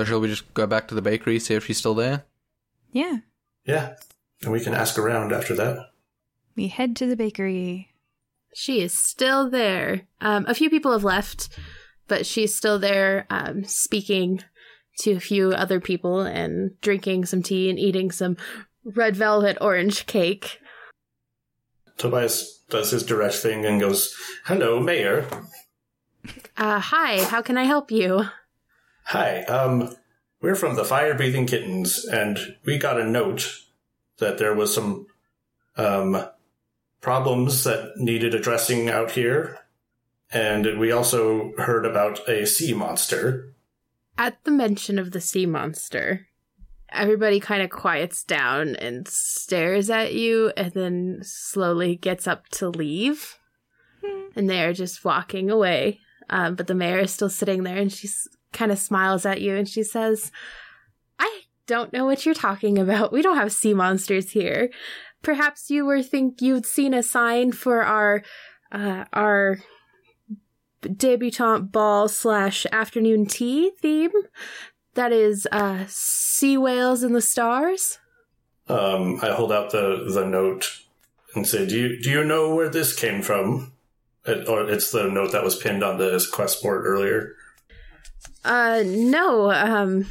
So shall we just go back to the bakery, see if she's still there? Yeah. Yeah. And we can ask around after that. We head to the bakery. She is still there. Um, a few people have left, but she's still there, um, speaking to a few other people and drinking some tea and eating some red velvet orange cake. Tobias does his direct thing and goes, Hello, Mayor. Uh, hi, how can I help you? Hi, um, we're from the Fire Breathing Kittens, and we got a note that there was some, um, problems that needed addressing out here. And we also heard about a sea monster. At the mention of the sea monster, everybody kind of quiets down and stares at you and then slowly gets up to leave. And they're just walking away. Um, but the mayor is still sitting there and she kind of smiles at you and she says, I don't know what you're talking about. We don't have sea monsters here. Perhaps you were think you'd seen a sign for our uh, our debutante ball slash afternoon tea theme. That is uh, sea whales in the stars. Um, I hold out the, the note and say, "Do you do you know where this came from?" It, or it's the note that was pinned on the quest board earlier. Uh, no. Um,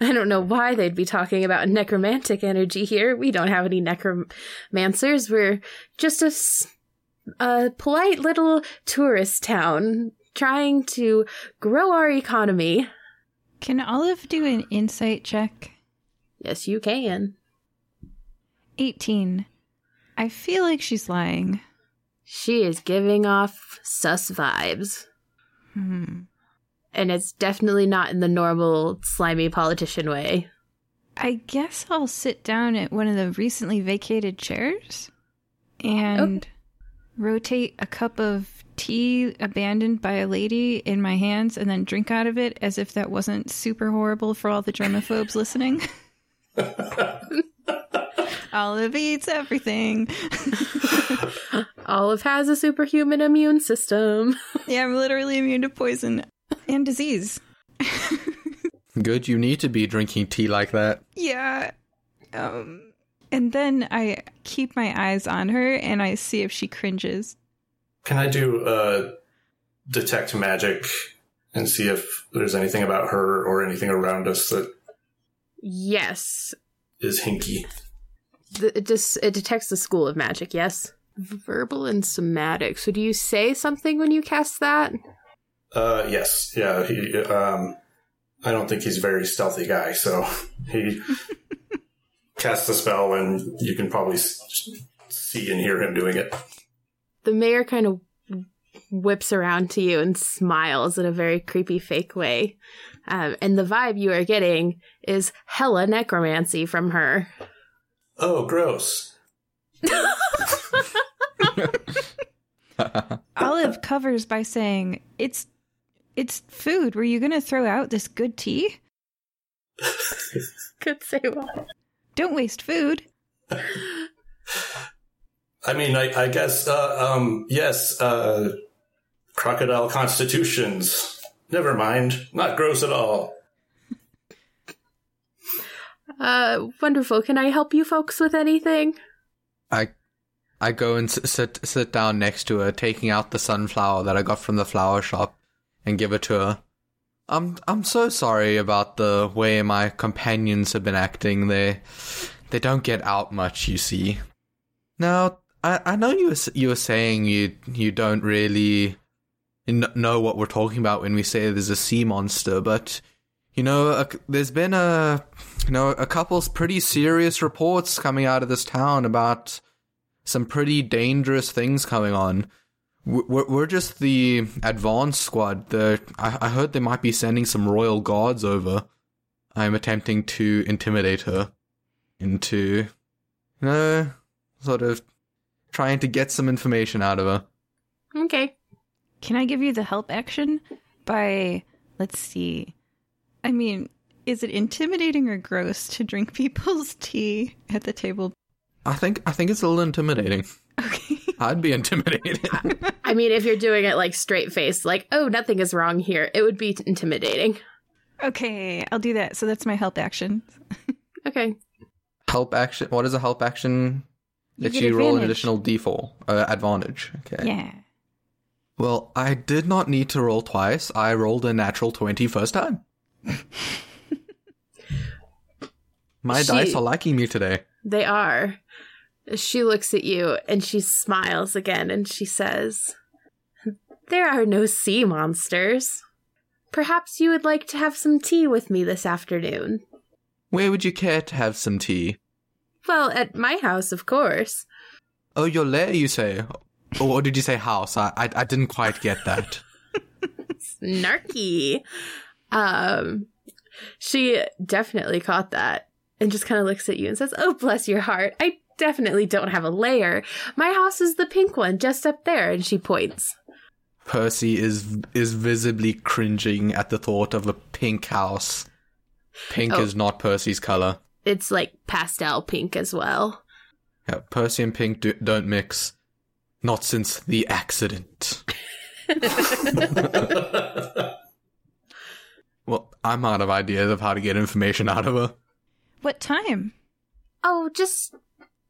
I don't know why they'd be talking about necromantic energy here. We don't have any necromancers. We're just a polite little tourist town trying to grow our economy. Can Olive do an insight check? Yes, you can. 18. I feel like she's lying. She is giving off sus vibes. Hmm. And it's definitely not in the normal slimy politician way. I guess I'll sit down at one of the recently vacated chairs and rotate a cup of tea abandoned by a lady in my hands and then drink out of it as if that wasn't super horrible for all the germaphobes listening. Olive eats everything. Olive has a superhuman immune system. Yeah, I'm literally immune to poison and disease. Good, you need to be drinking tea like that. Yeah. Um and then I keep my eyes on her and I see if she cringes. Can I do uh, detect magic and see if there's anything about her or anything around us that Yes. is hinky? The, it just it detects the school of magic, yes? Verbal and somatic. So do you say something when you cast that? Uh, yes, yeah. He, um, I don't think he's a very stealthy guy, so he casts a spell, and you can probably see and hear him doing it. The mayor kind of whips around to you and smiles in a very creepy fake way. Um, and the vibe you are getting is hella necromancy from her. Oh, gross! Olive covers by saying, "It's it's food. Were you going to throw out this good tea? Could say what? Don't waste food." I mean, I, I guess, uh, um, yes, uh, crocodile constitutions. Never mind, not gross at all. Uh, wonderful. Can I help you folks with anything? I I go and sit sit down next to her, taking out the sunflower that I got from the flower shop, and give it to her. I'm I'm so sorry about the way my companions have been acting. They they don't get out much, you see. Now I I know you were, you were saying you you don't really know what we're talking about when we say there's a sea monster, but you know, a, there's been a, you know, a couple's pretty serious reports coming out of this town about some pretty dangerous things coming on. We're, we're just the advanced squad. The I, I heard they might be sending some royal guards over. I'm attempting to intimidate her into, you know, sort of trying to get some information out of her. Okay. Can I give you the help action by let's see. I mean, is it intimidating or gross to drink people's tea at the table? I think I think it's a little intimidating. Okay. I'd be intimidated. I mean, if you're doing it like straight face, like, oh, nothing is wrong here, it would be intimidating. Okay, I'll do that. So that's my help action. Okay. Help action. What is a help action? You That get you roll an additional d4 uh, advantage. Okay. Yeah. Well, I did not need to roll twice. I rolled a natural 20 first time. My She- dice are liking me today. They are. She looks at you and she smiles again and she says, There are no sea monsters. Perhaps you would like to have some tea with me this afternoon. Where would you care to have some tea? Well, at my house, of course. Oh, your lair, you say? Or did you say house? I, I, I didn't quite get that. Snarky. Um, she definitely caught that and just kind of looks at you and says, Oh, bless your heart. I definitely don't have a lair. My house is the pink one just up there. And she points. Percy is is visibly cringing at the thought of a pink house. Pink Oh. is not Percy's color. It's like pastel pink as well. Yeah, Percy and pink do, don't mix. Not since the accident. Well, I'm out of ideas of how to get information out of her. What time? Oh, just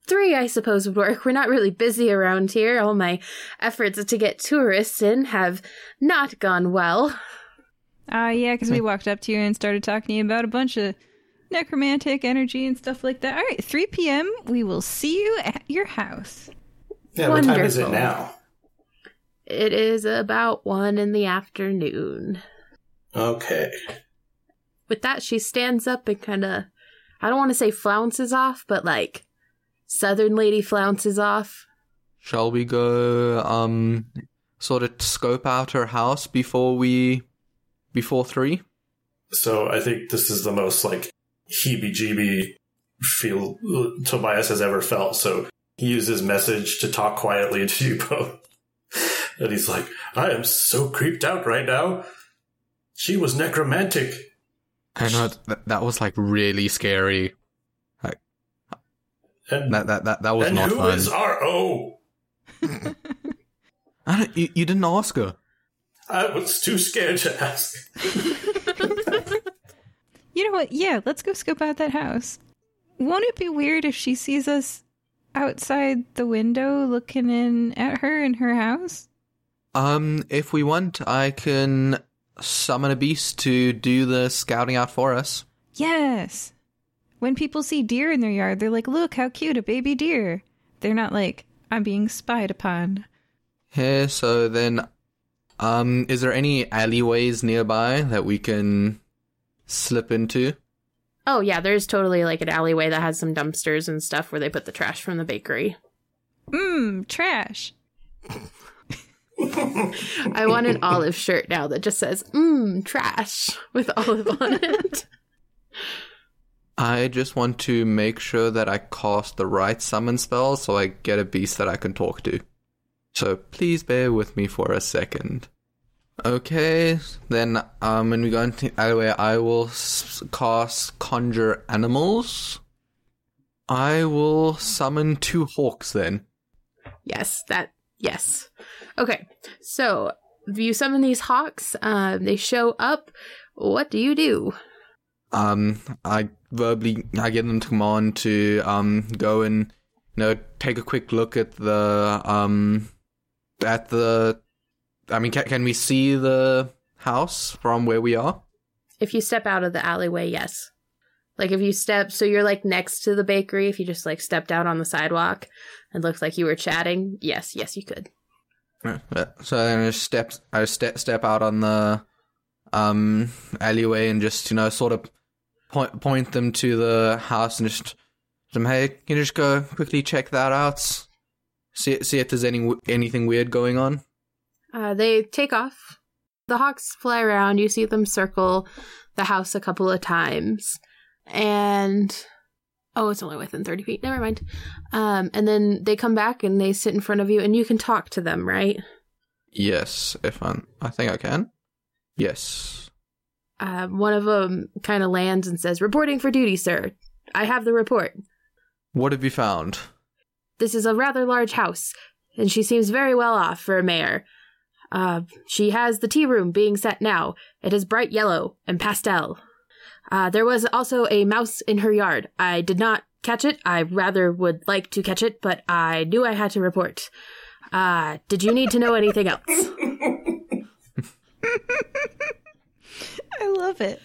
three, I suppose, would work. We're not really busy around here. All my efforts to get tourists in have not gone well. Uh, yeah, because we walked up to you and started talking to you about a bunch of necromantic energy and stuff like that. All right, 3 p.m. We will see you at your house. Yeah, what time is it now? It is about one in the afternoon. Okay. With that, she stands up and kind of, I don't want to say flounces off, but like Southern lady flounces off. Shall we go um sort of scope out her house before we before 3? So I think this is the most like heebie-jeebie feel Tobias has ever felt. So he uses message to talk quietly to you both. And he's like, I am so creeped out right now. She was necromantic. I know that, that was like really scary. And, That that that, that was and not who fun. is R.O.? I don't, you, you didn't ask her. I was too scared to ask. You know what? Yeah, let's go scope out that house. Won't it be weird if she sees us outside the window looking in at her in her house? Um, if we want, I can summon a beast to do the scouting out for us. Yes. When people see deer in their yard, they're like, look how cute, a baby deer. They're not like, I'm being spied upon. Okay, so then, um, is there any alleyways nearby that we can slip into? Oh, yeah, there's totally like an alleyway that has some dumpsters and stuff where they put the trash from the bakery. Mmm, trash. I want an olive shirt now that just says, mmm, trash with olive on it. I just want to make sure that I cast the right summon spell so I get a beast that I can talk to. So please bear with me for a second. Okay, then um, when we go into the alleyway, I will cast Conjure Animals. I will summon two hawks then. Yes, that, yes. Okay, so you summon these hawks, um, they show up. What do you do? Um, I verbally I get them to command to um go and you know take a quick look at the um at the. I mean, can, can we see the house from where we are? If you step out of the alleyway, yes. Like if you step, so you're like next to the bakery. If you just like stepped out on the sidewalk and looked like you were chatting, yes, yes, you could. So then I just step I step step out on the um alleyway and just you know sort of point point them to the house and just them hey can you just go quickly check that out see see if there's any anything weird going on. Uh, they take off. The hawks fly around. You see them circle the house a couple of times. And. Oh, it's only within 30 feet. Never mind. Um, and then they come back and they sit in front of you, and you can talk to them, right? Yes, if I'm. I think I can. Yes. Uh, one of them kind of lands and says, Reporting for duty, sir. I have the report. What have you found? This is a rather large house, and she seems very well off for a mayor. Uh, she has the tea room being set now. It is bright yellow and pastel. Uh, there was also a mouse in her yard. I did not catch it. I rather would like to catch it, but I knew I had to report. Uh, did you need to know anything else? Love it.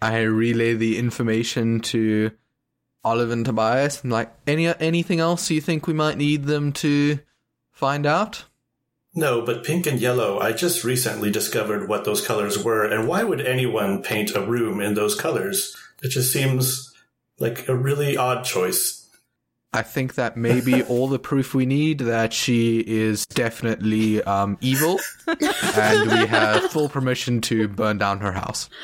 I relay the information to Olive and Tobias. I'm like, any anything else you think we might need them to find out? No, but pink and yellow, I just recently discovered what those colors were, and why would anyone paint a room in those colors? It just seems like a really odd choice. I think that may be all the proof we need that she is definitely um, evil, and we have full permission to burn down her house.